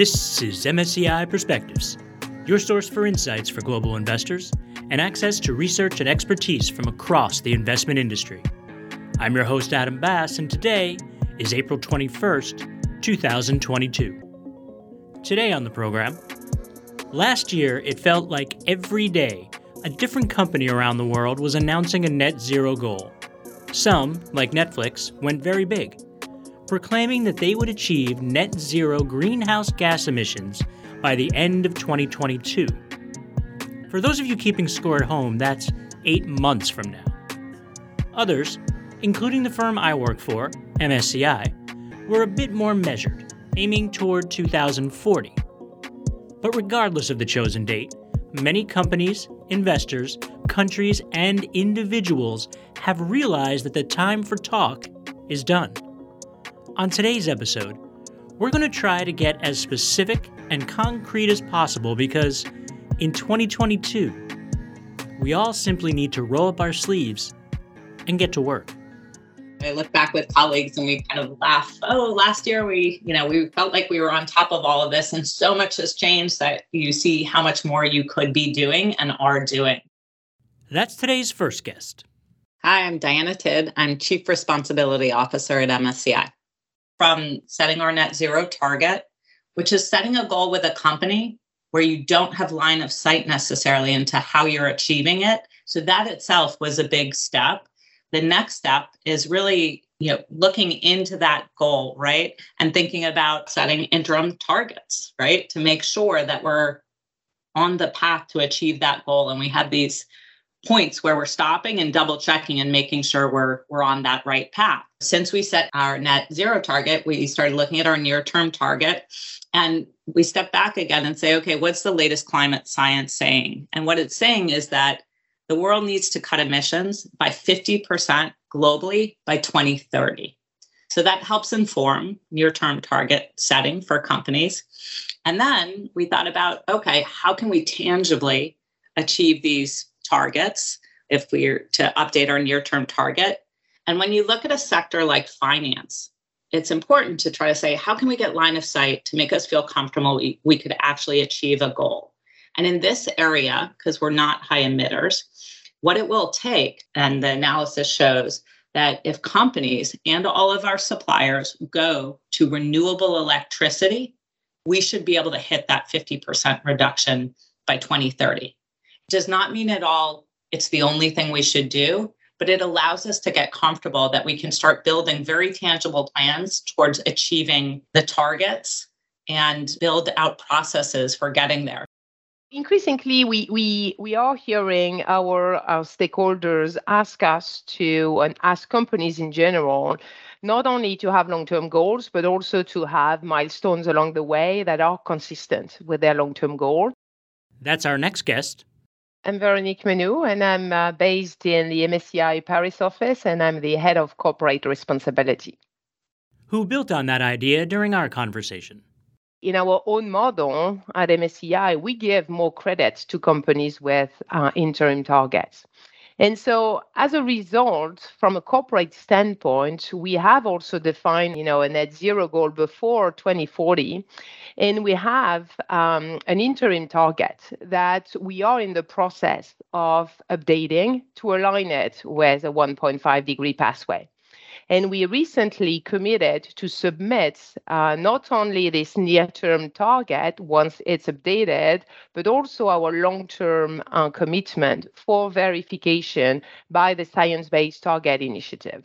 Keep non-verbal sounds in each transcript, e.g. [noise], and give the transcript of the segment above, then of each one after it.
This is MSCI Perspectives, your source for insights for global investors and access to research and expertise from across the investment industry. I'm your host, Adam Bass, and today is April 21st, 2022. Today on the program, last year it felt like every day a different company around the world was announcing a net zero goal. Some, like Netflix, went very big, proclaiming that they would achieve net zero greenhouse gas emissions by the end of 2022. For those of you keeping score at home, that's eight months from now. Others, including the firm I work for, MSCI, were a bit more measured, aiming toward 2040. But regardless of the chosen date, many companies, investors, countries, and individuals have realized that the time for talk is done. On today's episode, we're going to try to get as specific and concrete as possible because in 2022, we all simply need to roll up our sleeves and get to work. I look back with colleagues and we kind of laugh. Oh, last year we, you know, we felt like we were on top of all of this, and so much has changed that you see how much more you could be doing and are doing. That's today's first guest. Hi, I'm Diana Tidd. I'm Chief Responsibility Officer at MSCI. From setting our net zero target, which is setting a goal with a company where you don't have line of sight necessarily into how you're achieving it. So that itself was a big step. The next step is really you know looking into that goal right and thinking about setting interim targets right to make sure that we're on the path to achieve that goal and we have these points where we're stopping and double checking and making sure we're we're on that right path. Since we set our net zero target, we started looking at our near term target and we step back again and say, okay, what's the latest climate science saying? And what it's saying is that the world needs to cut emissions by 50% globally by 2030. So that helps inform near term target setting for companies. And then we thought about okay, how can we tangibly achieve these targets if we're to update our near term target. And when you look at a sector like finance, it's important to try to say, how can we get line of sight to make us feel comfortable we, we could actually achieve a goal? And in this area, because we're not high emitters, what it will take, and the analysis shows that if companies and all of our suppliers go to renewable electricity, we should be able to hit that 50% reduction by 2030 does not mean at all it's the only thing we should do, but it allows us to get comfortable that we can start building very tangible plans towards achieving the targets and build out processes for getting there. Increasingly, we, we, we are hearing our, our stakeholders ask us to, and ask companies in general, not only to have long term goals, but also to have milestones along the way that are consistent with their long term goal. That's our next guest, I'm Veronique Menou, and I'm uh, based in the MSCI Paris office, and I'm the head of corporate responsibility. Who built on that idea during our conversation? In our own model at MSCI, we give more credit to companies with uh, interim targets. And so as a result, from a corporate standpoint, we have also defined, you know, a net zero goal before 2040. And we have um, an interim target that we are in the process of updating to align it with a 1.5 degree pathway. And we recently committed to submit uh, not only this near term target once it's updated, but also our long term uh, commitment for verification by the Science Based Target Initiative.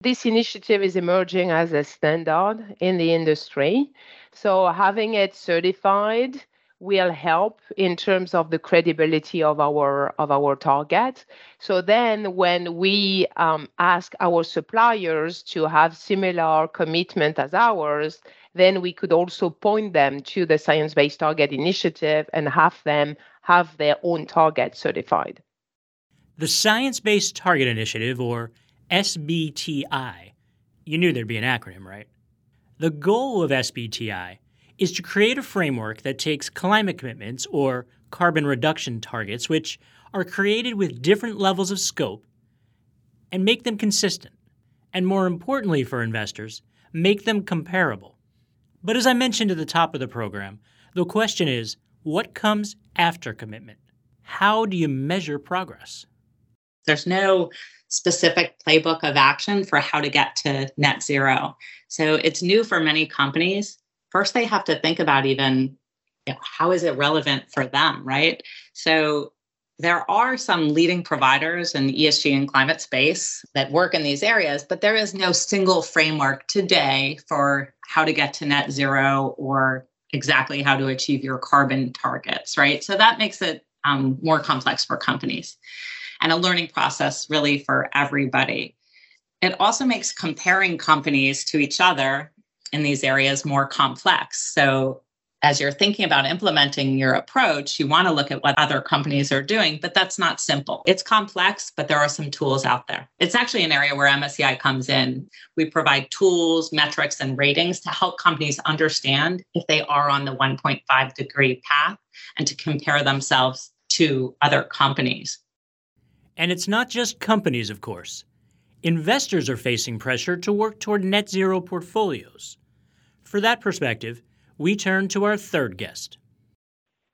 This initiative is emerging as a standard in the industry. So, having it certified will help in terms of the credibility of our of our target. So then, when we um, ask our suppliers to have similar commitment as ours, then we could also point them to the Science Based Target Initiative and have them have their own target certified. The Science Based Target Initiative, or SBTI, you knew there'd be an acronym, right? The goal of SBTI is to create a framework that takes climate commitments or carbon reduction targets, which are created with different levels of scope, and make them consistent. And more importantly for investors, make them comparable. But as I mentioned at the top of the program, the question is what comes after commitment? How do you measure progress? There's no specific playbook of action for how to get to net zero. So it's new for many companies. First, they have to think about even you know, how is it relevant for them, right? So there are some leading providers in ESG and climate space that work in these areas, but there is no single framework today for how to get to net zero or exactly how to achieve your carbon targets, right? So that makes it um, more complex for companies and a learning process really for everybody. It also makes comparing companies to each other in these areas more complex. So as you're thinking about implementing your approach, you want to look at what other companies are doing, but that's not simple. It's complex, but there are some tools out there. It's actually an area where MSCI comes in. We provide tools, metrics, and ratings to help companies understand if they are on the 1.5 degree path and to compare themselves to other companies. And it's not just companies, of course. Investors are facing pressure to work toward net zero portfolios. For that perspective, we turn to our third guest.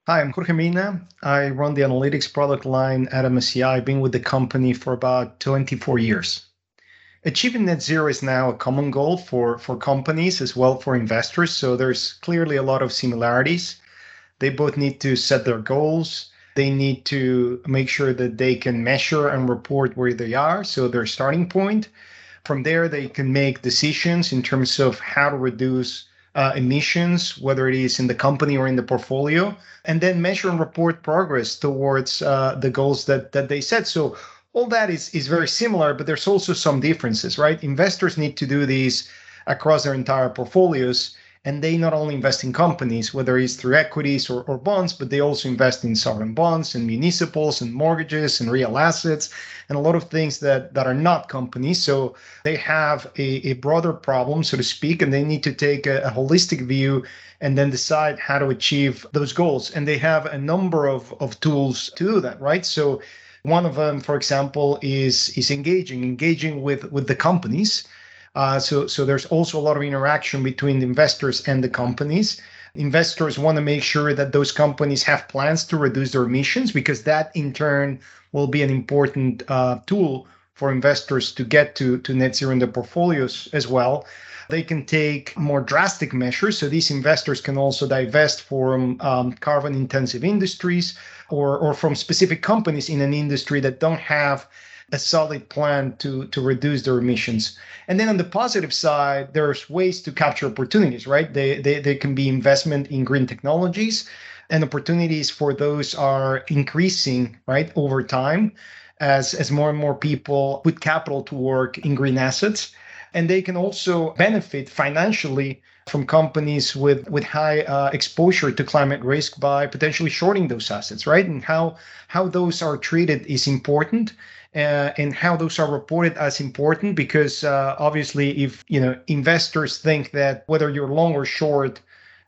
Hi, I'm Jorge Mina. I run the analytics product line at MSCI. I've been with the company for about 24 years. Achieving net zero is now a common goal for, for companies as well for investors. So there's clearly a lot of similarities. They both need to set their goals. They need to make sure that they can measure and report where they are. So their starting point. From there, they can make decisions in terms of how to reduce uh, emissions, whether it is in the company or in the portfolio, and then measure and report progress towards uh, the goals that that they set. So all that is is very similar, but there's also some differences, right? Investors need to do these across their entire portfolios and they not only invest in companies, whether it's through equities or, or bonds, but they also invest in sovereign bonds and municipals and mortgages and real assets and a lot of things that, that are not companies. So they have a, a broader problem, so to speak, and they need to take a, a holistic view and then decide how to achieve those goals. And they have a number of, of tools to do that, right? So one of them, for example, is is engaging, engaging with with the companies uh, so, so there's also a lot of interaction between the investors and the companies. Investors want to make sure that those companies have plans to reduce their emissions because that in turn will be an important uh, tool for investors to get to, to net zero in their portfolios as well. They can take more drastic measures. So these investors can also divest from um, carbon intensive industries or, or from specific companies in an industry that don't have a solid plan to to reduce their emissions. And then on the positive side, there's ways to capture opportunities, right? They they, they can be investment in green technologies and opportunities for those are increasing, right, over time as as more and more people put capital to work in green assets. And they can also benefit financially from companies with with high uh, exposure to climate risk by potentially shorting those assets, right? And how how those are treated is important uh, and how those are reported as important because uh, obviously if you know investors think that whether you're long or short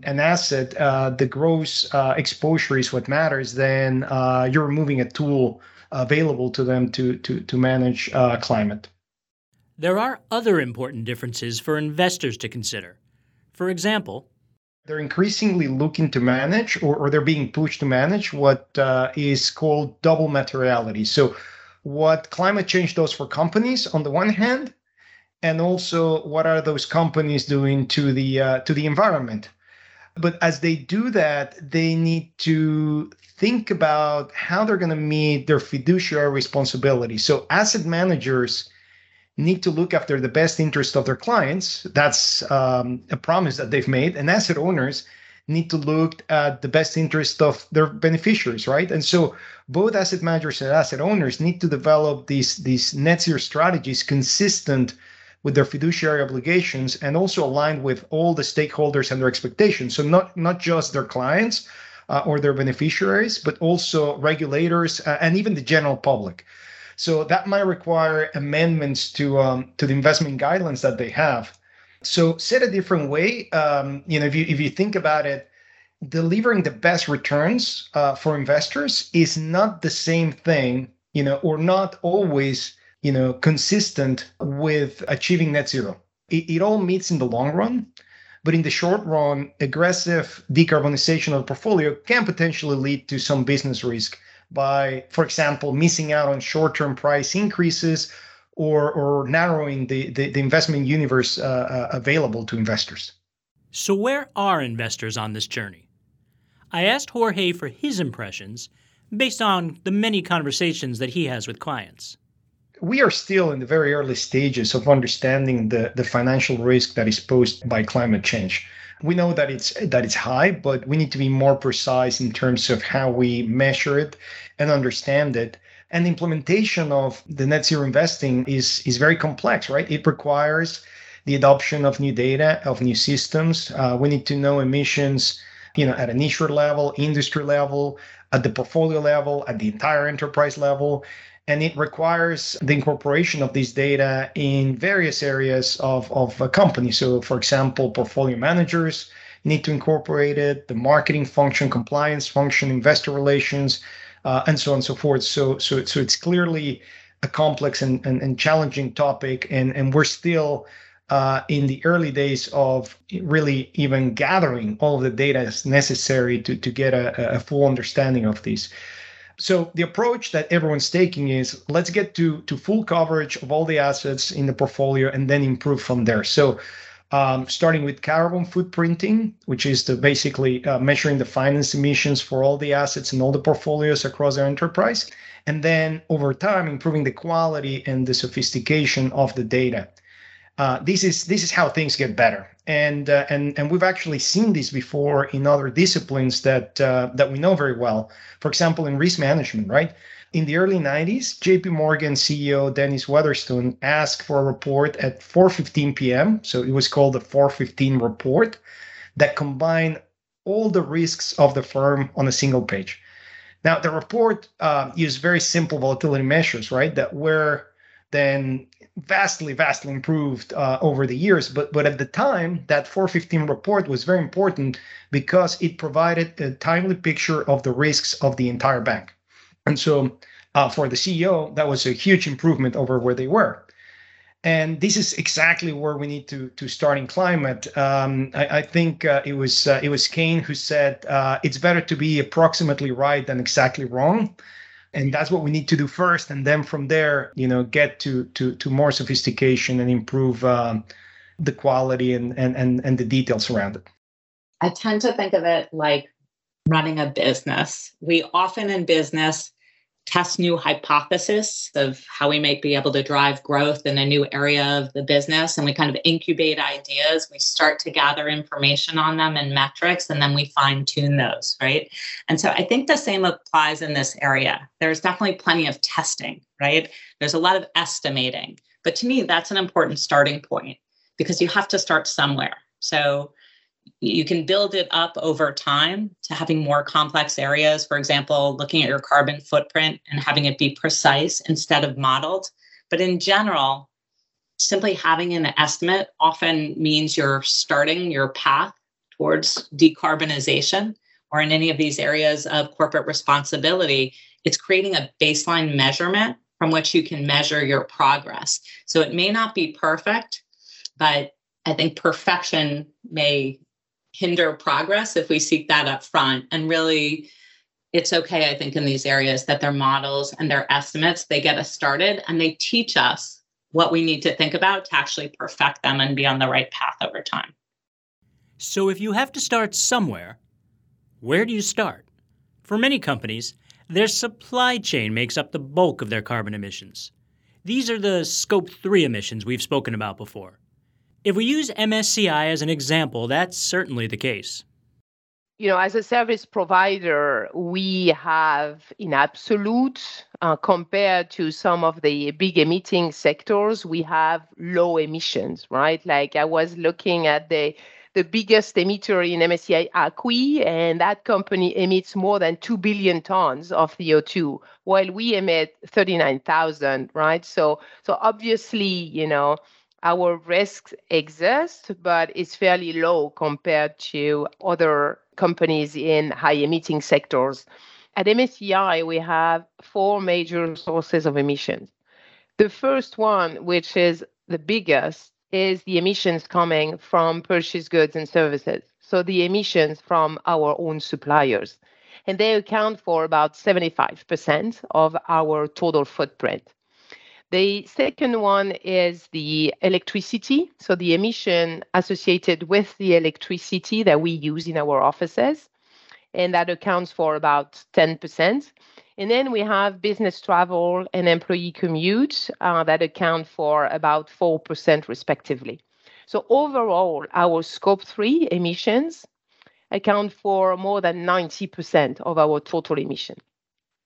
an asset uh, the gross uh, exposure is what matters then uh, you're removing a tool available to them to to to manage climate there are other important differences for investors to consider for example they're increasingly looking to manage or, or they're being pushed to manage what is called double materiality so what climate change does for companies on the one hand, and also what are those companies doing to the uh, to the environment. But as they do that, they need to think about how they're going to meet their fiduciary responsibility. So asset managers need to look after the best interest of their clients. That's um, a promise that they've made, and asset owners need to look at the best interest of their beneficiaries, right? And so both asset managers and asset owners need to develop these these net zero strategies consistent with their fiduciary obligations and also aligned with all the stakeholders and their expectations. So not not just their clients uh, or their beneficiaries, but also regulators uh, and even the general public. So that might require amendments to um, to the investment guidelines that they have. So said a different way, um, you know, if you if you think about it, delivering the best returns uh, for investors is not the same thing, you know, or not always, you know, consistent with achieving net zero. It, it all meets in the long run, But in the short run, aggressive decarbonization of the portfolio can potentially lead to some business risk by, for example, missing out on short term price increases or, or narrowing the, the, the investment universe uh, uh, available to investors. So, where are investors on this journey? I asked Jorge for his impressions based on the many conversations that he has with clients. We are still in the very early stages of understanding the, the financial risk that is posed by climate change. We know that it's that it's high, but we need to be more precise in terms of how we measure it and understand it. And implementation of the net zero investing is is very complex, right? It requires the adoption of new data, of new systems. Uh, we need to know emissions, you know, at an issuer level, industry level, at the portfolio level, at the entire enterprise level. And it requires the incorporation of this data in various areas of, of a company. So, for example, portfolio managers need to incorporate it, the marketing function, compliance function, investor relations, uh, and so on and so forth. So, so, so it's clearly a complex and, and, and challenging topic, and, and we're still uh, in the early days of really even gathering all of the data necessary to, to get a, a full understanding of these. So the approach that everyone's taking is let's get to, to full coverage of all the assets in the portfolio and then improve from there. So um, starting with carbon footprinting, which is the basically uh, measuring the finance emissions for all the assets and all the portfolios across our enterprise. And then over time, improving the quality and the sophistication of the data uh, this is this is how things get better. And uh, and and we've actually seen this before in other disciplines that uh, that we know very well. For example, in risk management, right? In the early 90s, JP Morgan CEO Dennis Weatherstone asked for a report at 4:15 p.m. So it was called the 415 report that combined all the risks of the firm on a single page. Now, the report uh, used very simple volatility measures, right? That were then vastly, vastly improved uh, over the years. But but at the time, that 415 report was very important because it provided a timely picture of the risks of the entire bank. And so uh, for the CEO, that was a huge improvement over where they were. And this is exactly where we need to to start in climate. Um, I, I, think uh, it was uh, it was Keynes who said uh, it's better to be approximately right than exactly wrong and that's what we need to do first. And then from there you know get to to to more sophistication and improve um, the quality and, and and and the details around it. I tend to think of it like running a business. We often in business test new hypotheses of how we might be able to drive growth in a new area of the business. And we kind of incubate ideas. We start to gather information on them and metrics and then we fine tune those right? And so i think the same applies in this area. There's definitely plenty of testing right? There's a lot of estimating. But to me that's an important starting point because you have to start somewhere. So you can build it up over time to having more complex areas. For example, looking at your carbon footprint and having it be precise instead of modeled. But in general, simply having an estimate often means you're starting your path towards decarbonization or in any of these areas of corporate responsibility. It's creating a baseline measurement from which you can measure your progress. So it may not be perfect, but I think perfection may hinder progress if we seek that up front. And really it's okay i think in these areas that their models and their estimates they get us started and they teach us what we need to think about to actually perfect them and be on the right path over time. So if you have to start somewhere where do you start? For many companies their supply chain makes up the bulk of their carbon emissions. These are the scope 3 emissions we've spoken about before if we use MSCI as an example, that's certainly the case. You know, as a service provider, we have in absolute, uh, compared to some of the big emitting sectors, we have low emissions, right? Like I was looking at the the biggest emitter in MSCI ACWI, and that company emits more than 2 billion tons of CO2, while we emit 39,000, right? So, so obviously, you know, our risks exist, but it's fairly low compared to other companies in high emitting sectors. At MSCI, we have four major sources of emissions. The first one, which is the biggest, is the emissions coming from purchased goods and services. So the emissions from our own suppliers. And they account for about 75% of our total footprint. The second one is the electricity, so the emission associated with the electricity that we use in our offices, and that accounts for about 10%. And then we have business travel and employee commute uh, that account for about 4% respectively. So overall, our scope three emissions account for more than 90% of our total emission.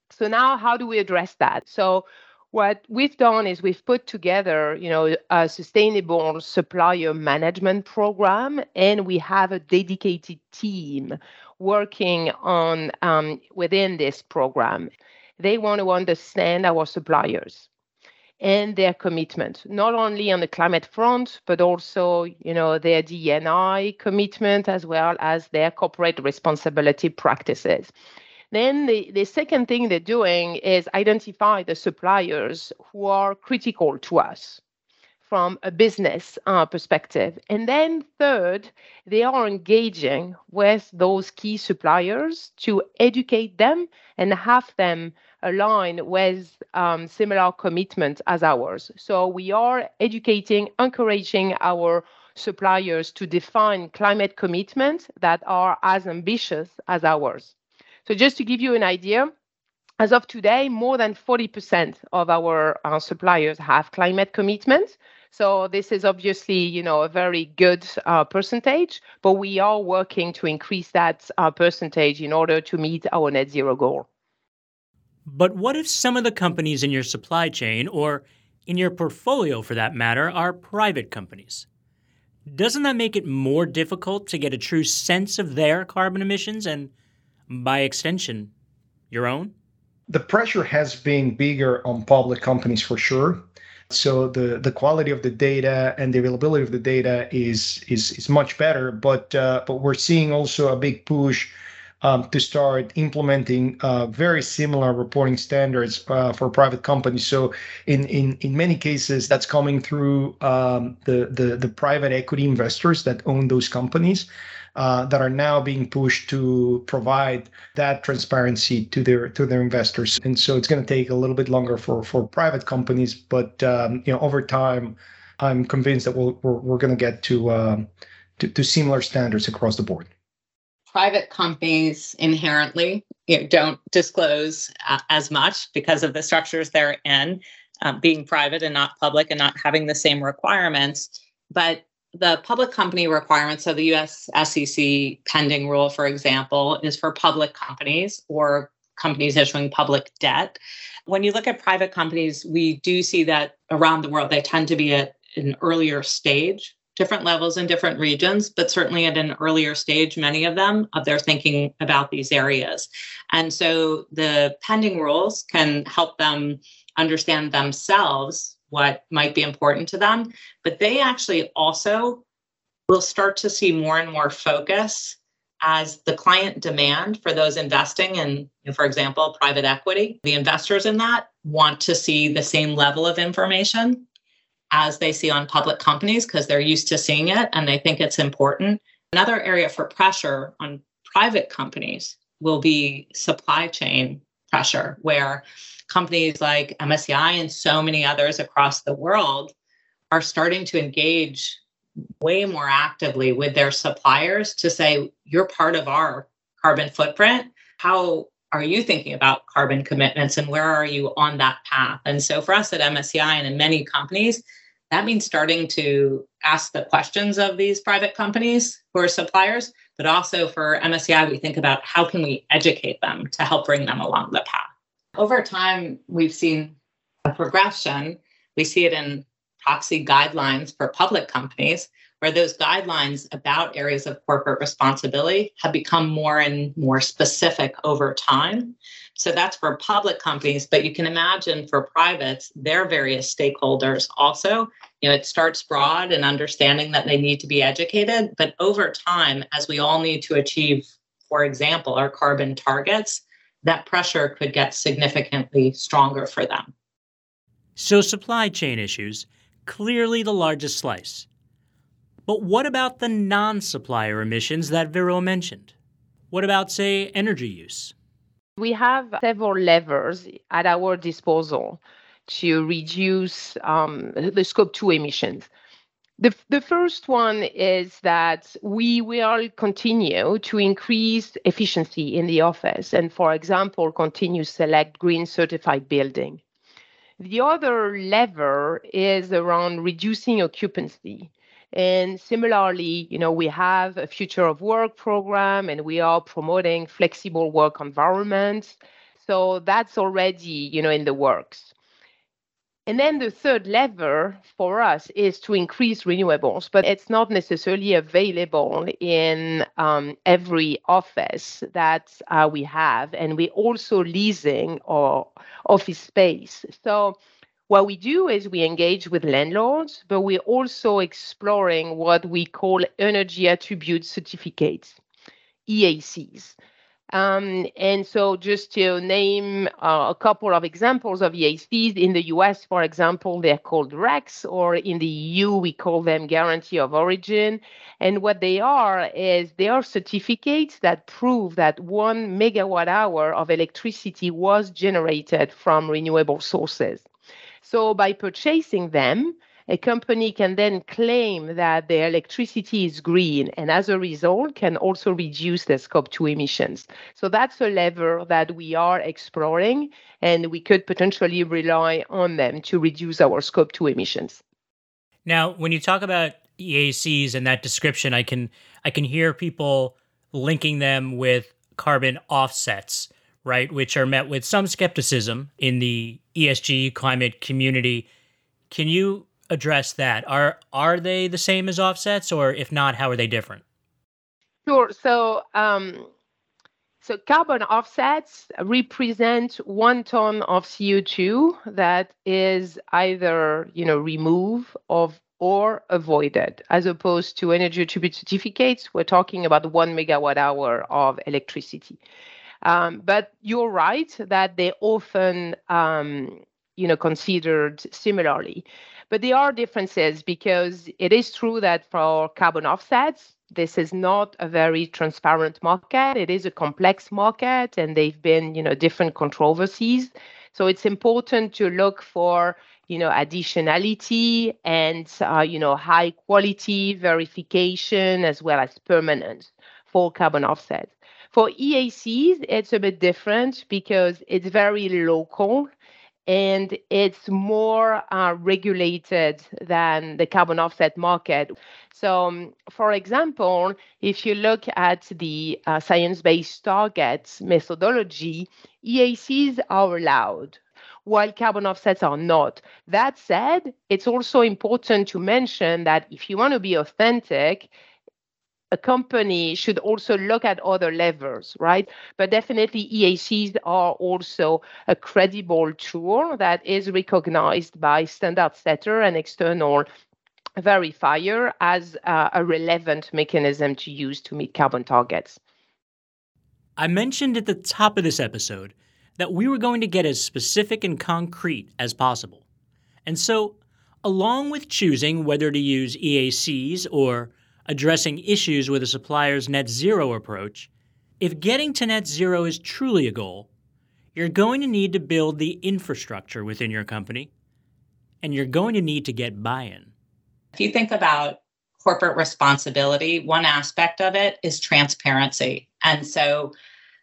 So now how do we address that? So what we've done is we've put together, you know, a sustainable supplier management program, and we have a dedicated team working on um, within this program. They want to understand our suppliers and their commitment, not only on the climate front, but also, you know, their DNI commitment as well as their corporate responsibility practices. Then the, the second thing they're doing is identify the suppliers who are critical to us from a business uh, perspective. And then third, they are engaging with those key suppliers to educate them and have them align with um, similar commitments as ours. So we are educating, encouraging our suppliers to define climate commitments that are as ambitious as ours. So just to give you an idea, as of today, more than 40% of our suppliers have climate commitments. So this is obviously, you know, a very good uh, percentage, but we are working to increase that uh, percentage in order to meet our net zero goal. But what if some of the companies in your supply chain, or in your portfolio for that matter, are private companies? Doesn't that make it more difficult to get a true sense of their carbon emissions and by extension, your own? The pressure has been bigger on public companies for sure. So the, the quality of the data and the availability of the data is is is much better. But uh, but we're seeing also a big push um, to start implementing uh, very similar reporting standards uh, for private companies. So in, in, in many cases, that's coming through um, the, the, the private equity investors that own those companies uh, that are now being pushed to provide that transparency to their to their investors. And so it's going to take a little bit longer for for private companies, but um, you know over time, I'm convinced that we'll, we're we're going to get to, um, to to similar standards across the board. Private companies inherently you know, don't disclose uh, as much because of the structures they're in, um, being private and not public, and not having the same requirements. But the public company requirements of the US SEC pending rule, for example, is for public companies or companies issuing public debt. When you look at private companies, we do see that around the world, they tend to be at an earlier stage, different levels in different regions, but certainly at an earlier stage, many of them, of their thinking about these areas. And so the pending rules can help them understand themselves what might be important to them. But they actually also will start to see more and more focus as the client demand for those investing in, for example, private equity. The investors in that want to see the same level of information as they see on public companies because they're used to seeing it and they think it's important. Another area for pressure on private companies will be supply chain pressure, where companies like MSCI and so many others across the world are starting to engage way more actively with their suppliers to say, you're part of our carbon footprint. How are you thinking about carbon commitments and where are you on that path? And so for us at MSCI and in many companies, that means starting to ask the questions of these private companies who are suppliers, but also for MSCI, we think about how can we educate them to help bring them along the path. Over time, we've seen a progression. We see it in proxy guidelines for public companies, where those guidelines about areas of corporate responsibility have become more and more specific over time. So that's for public companies, but you can imagine for privates, their various stakeholders also. You know, it starts broad and understanding that they need to be educated, but over time, as we all need to achieve, for example, our carbon targets, that pressure could get significantly stronger for them. So, supply chain issues, clearly the largest slice, But what about the non supplier emissions that Vero mentioned? What about, say, energy use? We have several levers at our disposal to reduce um, the scope 2 emissions. The, the first one is that we will continue to increase efficiency in the office and, for example, continue select green certified building. The other lever is around reducing occupancy. And similarly, you know, we have a future of work program and we are promoting flexible work environments. So that's already, you know, in the works. And then the third lever for us is to increase renewables, but it's not necessarily available in um, every office that uh, we have. And we're also leasing our office space. So what we do is we engage with landlords, but we're also exploring what we call energy attribute certificates, EACs. Um, and so, just to name uh, a couple of examples of EACs, in the US, for example, they're called RECs, or in the EU, we call them Guarantee of Origin. And what they are is they are certificates that prove that one megawatt hour of electricity was generated from renewable sources. So, by purchasing them, a company can then claim that their electricity is green and as a result can also reduce their scope 2 emissions. So that's a lever that we are exploring and we could potentially rely on them to reduce our scope 2 emissions. Now, when you talk about EACs and that description, I can I can hear people linking them with carbon offsets, right, which are met with some skepticism in the ESG climate community. Can you address that. Are are they the same as offsets, or if not, how are they different? Sure. So. Um, so carbon offsets represent one ton of CO2 that is either you know removed of or avoided, as opposed to energy attribute certificates. We're talking about one megawatt hour of electricity. Um, but you're right that they often um, you know considered similarly. But there are differences because it is true that for carbon offsets, this is not a very transparent market. It is a complex market, and they've been, you know, different controversies. So it's important to look for, you know, additionality and, uh, you know, high quality verification as well as permanence for carbon offsets. For EACs, it's a bit different because it's very local and it's more uh, regulated than the carbon offset market. So, um, for example, if you look at the uh, science based targets methodology, EACs are allowed. While carbon offsets are not. That said, it's also important to mention that if you want to be authentic, a company should also look at other levers, right? But definitely EACs are also a credible tool that is recognized by standard setter and external verifier as uh, a relevant mechanism to use to meet carbon targets. I mentioned at the top of this episode that we were going to get as specific and concrete as possible. And so, along with choosing whether to use EACs or addressing issues with a supplier's net zero approach, if getting to net zero is truly a goal, you're going to need to build the infrastructure within your company, and you're going to need to get buy in. If you think about corporate responsibility, one aspect of it is transparency. And so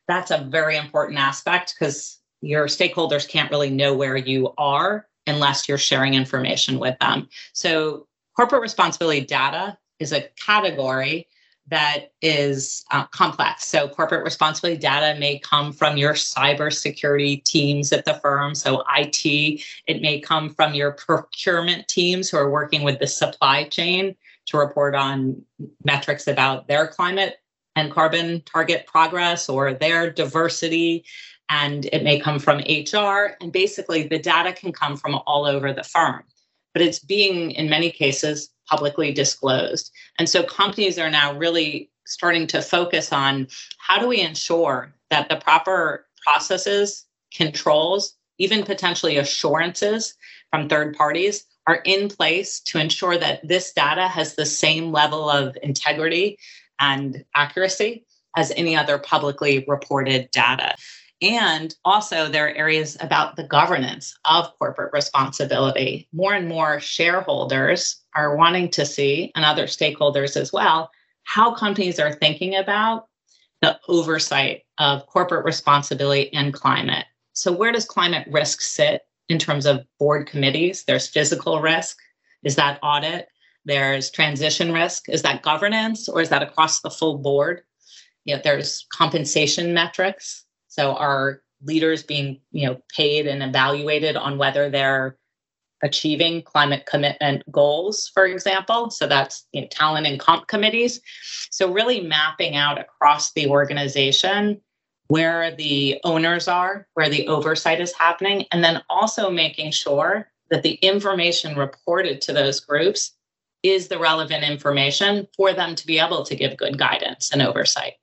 that's a very important aspect because your stakeholders can't really know where you are unless you're sharing information with them. So corporate responsibility data is a category that is uh, complex. So, corporate responsibility data may come from your cybersecurity teams at the firm. So, IT, it may come from your procurement teams who are working with the supply chain to report on metrics about their climate and carbon target progress or their diversity. And it may come from HR. And basically, the data can come from all over the firm but it's being, in many cases, publicly disclosed. And so companies are now really starting to focus on how do we ensure that the proper processes, controls, even potentially assurances from third parties are in place to ensure that this data has the same level of integrity and accuracy as any other publicly reported data. And also, there are areas about the governance of corporate responsibility. More and more shareholders are wanting to see, and other stakeholders as well, how companies are thinking about the oversight of corporate responsibility and climate. So, where does climate risk sit in terms of board committees? There's physical risk. Is that audit? There's transition risk. Is that governance or is that across the full board? You know, there's compensation metrics. So, are leaders being you know paid and evaluated on whether they're achieving climate commitment goals, for example. So that's you know, talent and comp committees. So really mapping out across the organization where the owners are, where the oversight is happening, and then also making sure that the information reported to those groups is the relevant information for them to be able to give good guidance and oversight.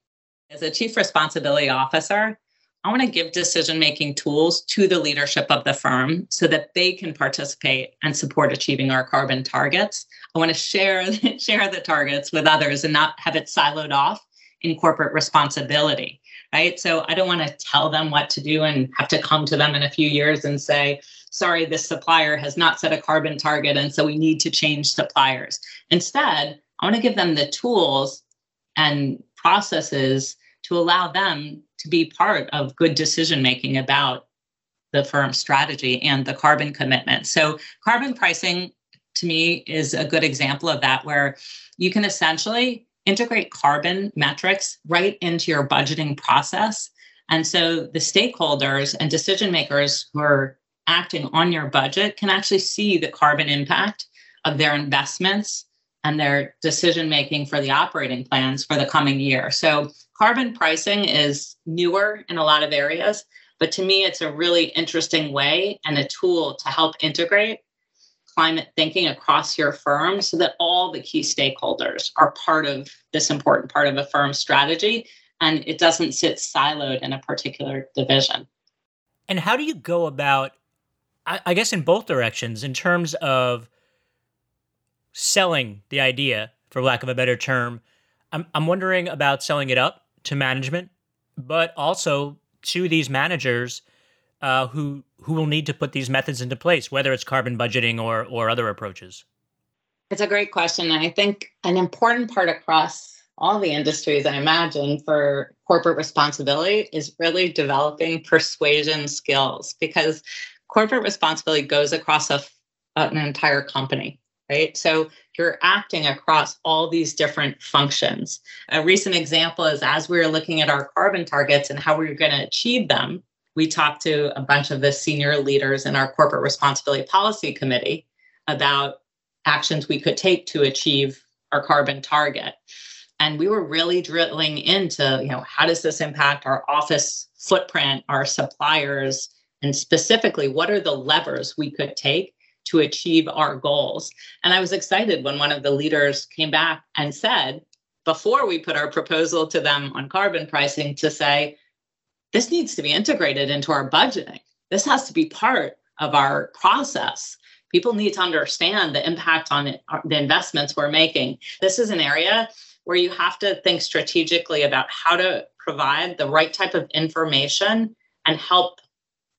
As a chief responsibility officer, I want to give decision making tools to the leadership of the firm so that they can participate and support achieving our carbon targets. I want to share, [laughs] share the targets with others and not have it siloed off in corporate responsibility, right? So I don't want to tell them what to do and have to come to them in a few years and say, sorry, this supplier has not set a carbon target, and so we need to change suppliers. Instead, I want to give them the tools and processes to allow them to be part of good decision making about the firm's strategy and the carbon commitment. So, carbon pricing to me is a good example of that, where you can essentially integrate carbon metrics right into your budgeting process. And so the stakeholders and decision makers who are acting on your budget can actually see the carbon impact of their investments and their decision making for the operating plans for the coming year. So carbon pricing is newer in a lot of areas, but to me, it's a really interesting way and a tool to help integrate climate thinking across your firm so that all the key stakeholders are part of this important part of a firm's strategy and it doesn't sit siloed in a particular division. And how do you go about, I, guess, in both directions, in terms of selling the idea, for lack of a better term? I'm, I'm wondering about selling it up to management, but also to these managers uh, who who will need to put these methods into place, whether it's carbon budgeting or or other approaches? It's a great question. And I think an important part across all the industries, I imagine, for corporate responsibility is really developing persuasion skills because corporate responsibility goes across a, an entire company right? So you're acting across all these different functions. A recent example is as we were looking at our carbon targets and how we were going to achieve them, we talked to a bunch of the senior leaders in our corporate responsibility policy committee about actions we could take to achieve our carbon target. And we were really drilling into, you know, how does this impact our office footprint, our suppliers, and specifically, what are the levers we could take to achieve our goals. And I was excited when one of the leaders came back and said, before we put our proposal to them on carbon pricing, to say, this needs to be integrated into our budgeting. This has to be part of our process. People need to understand the impact on it, uh, the investments we're making. This is an area where you have to think strategically about how to provide the right type of information and help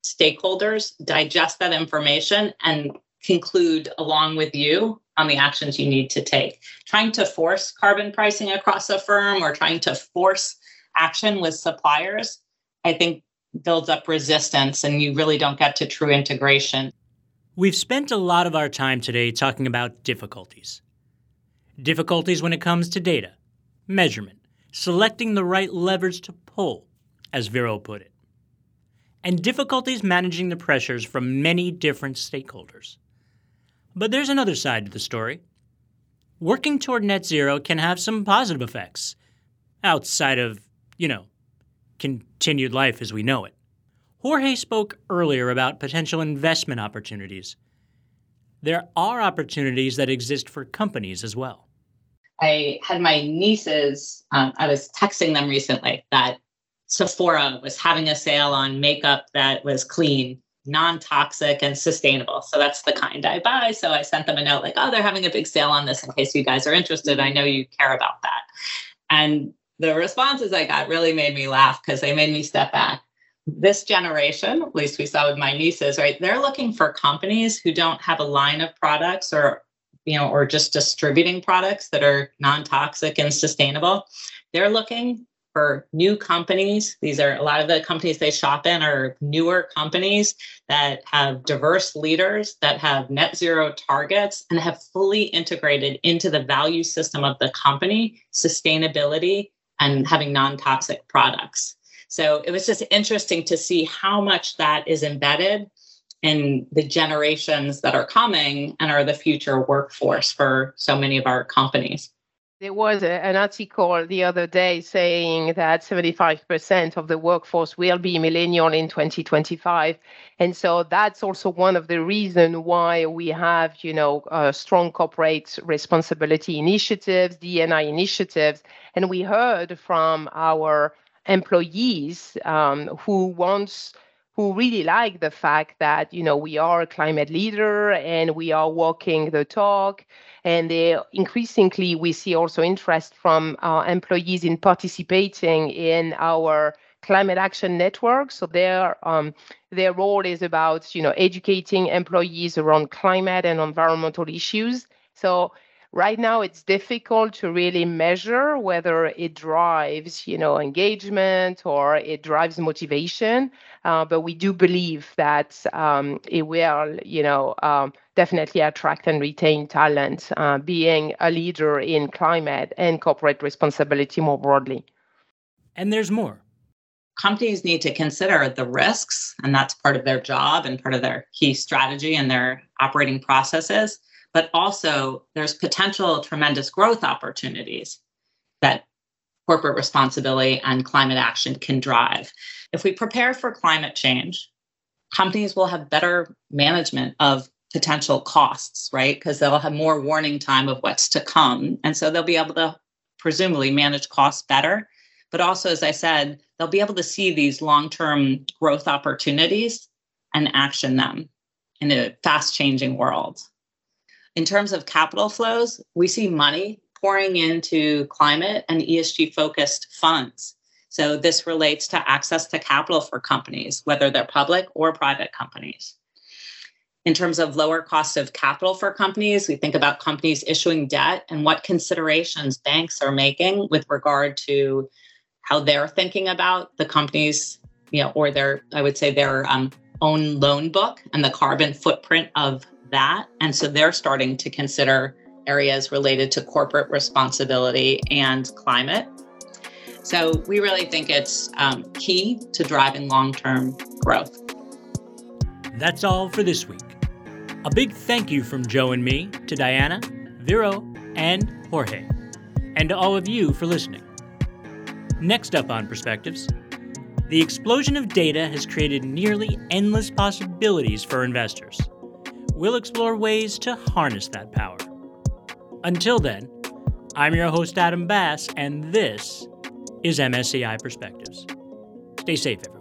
stakeholders digest that information and conclude along with you on the actions you need to take. Trying to force carbon pricing across a firm or trying to force action with suppliers, I think builds up resistance and you really don't get to true integration. We've spent a lot of our time today talking about difficulties. Difficulties when it comes to data, measurement, selecting the right levers to pull, as Vero put it, and difficulties managing the pressures from many different stakeholders. But there's another side to the story. Working toward net zero can have some positive effects, outside of, you know, continued life as we know it. Jorge spoke earlier about potential investment opportunities. There are opportunities that exist for companies as well. I had my nieces, um, I was texting them recently that Sephora was having a sale on makeup that was clean non toxic and sustainable. So that's the kind I buy. So I sent them a note like, oh, they're having a big sale on this in case you guys are interested. I know you care about that. And the responses I got really made me laugh because they made me step back. This generation, at least we saw with my nieces, right? They're looking for companies who don't have a line of products or you know, or just distributing products that are non-toxic and sustainable. They're looking for new companies. These are a lot of the companies they shop in are newer companies that have diverse leaders, that have net zero targets, and have fully integrated into the value system of the company sustainability and having non toxic products. So it was just interesting to see how much that is embedded in the generations that are coming and are the future workforce for so many of our companies. There was a, an article the other day saying that 75% of the workforce will be millennial in 2025. And so that's also one of the reasons why we have, you know, uh, strong corporate responsibility initiatives, D&I initiatives. And we heard from our employees um, who wants who really like the fact that you know we are a climate leader and we are walking the talk. And they increasingly we see also interest from our employees in participating in our climate action network. So their um, their role is about you know educating employees around climate and environmental issues. So right now it's difficult to really measure whether it drives you know engagement or it drives motivation. Uh, but we do believe that um, it will you know um, definitely attract and retain talent uh, being a leader in climate and corporate responsibility more broadly. And there's more. Companies need to consider the risks and that's part of their job and part of their key strategy and their operating processes but also there's potential tremendous growth opportunities that corporate responsibility and climate action can drive. If we prepare for climate change, companies will have better management of potential costs, right? Because they'll have more warning time of what's to come. And so they'll be able to presumably manage costs better. But also, as I said, they'll be able to see these long term growth opportunities and action them in a fast changing world. In terms of capital flows, we see money pouring into climate and ESG focused funds. So this relates to access to capital for companies, whether they're public or private companies. In terms of lower cost of capital for companies, we think about companies issuing debt and what considerations banks are making with regard to how they're thinking about the companies, you know, or their, I would say, their um, own loan book and the carbon footprint of that. And so they're starting to consider areas related to corporate responsibility and climate. So we really think it's um, key to driving long term growth. That's all for this week. A big thank you from Joe and me to Diana, Vero, and Jorge, and to all of you for listening. Next up on Perspectives, the explosion of data has created nearly endless possibilities for investors we'll explore ways to harness that power. Until then, I'm your host, Adam Bass, and this is MSCI Perspectives. Stay safe, everyone.